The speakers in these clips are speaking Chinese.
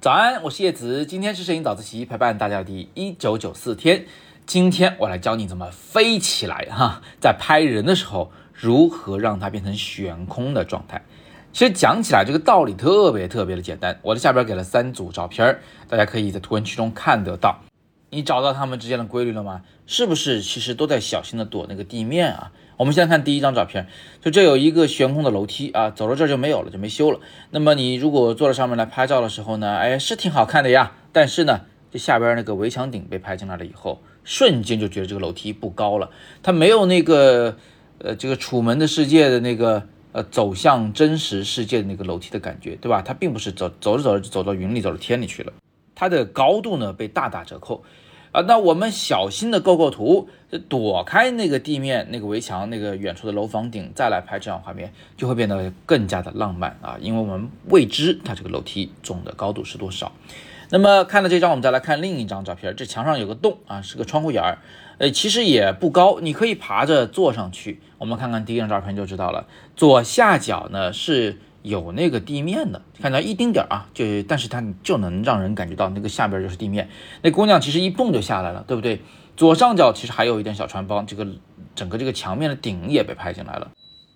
早安，我是叶子，今天是摄影早自习陪伴大家的第一九九四天。今天我来教你怎么飞起来哈，在拍人的时候如何让它变成悬空的状态。其实讲起来这个道理特别特别的简单。我的下边给了三组照片，大家可以在图文区中看得到。你找到它们之间的规律了吗？是不是其实都在小心的躲那个地面啊？我们先看第一张照片，就这有一个悬空的楼梯啊，走到这儿就没有了，就没修了。那么你如果坐在上面来拍照的时候呢，哎，是挺好看的呀。但是呢，这下边那个围墙顶被拍进来了以后，瞬间就觉得这个楼梯不高了，它没有那个呃这个楚门的世界的那个呃走向真实世界的那个楼梯的感觉，对吧？它并不是走走着走着就走到云里走到天里去了，它的高度呢被大打折扣。啊，那我们小心的构构图，躲开那个地面、那个围墙、那个远处的楼房顶，再来拍这样画面，就会变得更加的浪漫啊！因为我们未知它这个楼梯总的高度是多少。那么看了这张，我们再来看另一张照片，这墙上有个洞啊，是个窗户眼儿，呃，其实也不高，你可以爬着坐上去。我们看看第一张照片就知道了，左下角呢是。有那个地面的，看到一丁点儿啊，就但是它就能让人感觉到那个下边就是地面。那姑娘其实一蹦就下来了，对不对？左上角其实还有一点小穿帮，这个整个这个墙面的顶也被拍进来了。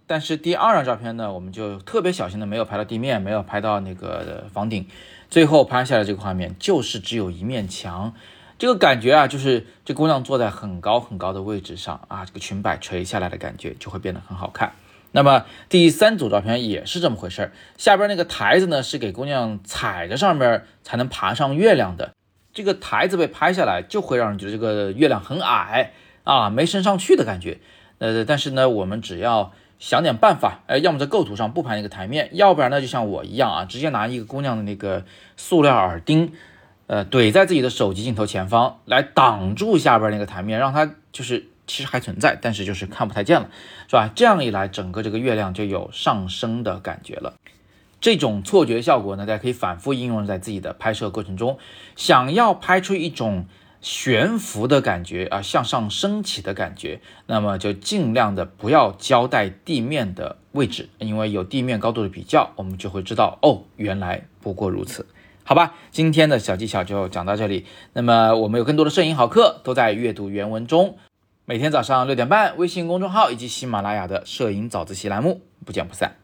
但是第二张照片呢，我们就特别小心的没有拍到地面，没有拍到那个房顶，最后拍下来这个画面就是只有一面墙，这个感觉啊，就是这姑娘坐在很高很高的位置上啊，这个裙摆垂下来的感觉就会变得很好看。那么第三组照片也是这么回事儿，下边那个台子呢是给姑娘踩着上面才能爬上月亮的，这个台子被拍下来就会让人觉得这个月亮很矮啊，没升上去的感觉。呃，但是呢，我们只要想点办法，呃，要么在构图上不拍那个台面，要不然呢就像我一样啊，直接拿一个姑娘的那个塑料耳钉，呃，怼在自己的手机镜头前方来挡住下边那个台面，让它就是。其实还存在，但是就是看不太见了，是吧？这样一来，整个这个月亮就有上升的感觉了。这种错觉效果呢，大家可以反复应用在自己的拍摄过程中。想要拍出一种悬浮的感觉啊，向上升起的感觉，那么就尽量的不要交代地面的位置，因为有地面高度的比较，我们就会知道哦，原来不过如此。好吧，今天的小技巧就讲到这里。那么我们有更多的摄影好课都在阅读原文中。每天早上六点半，微信公众号以及喜马拉雅的摄影早自习栏目，不见不散。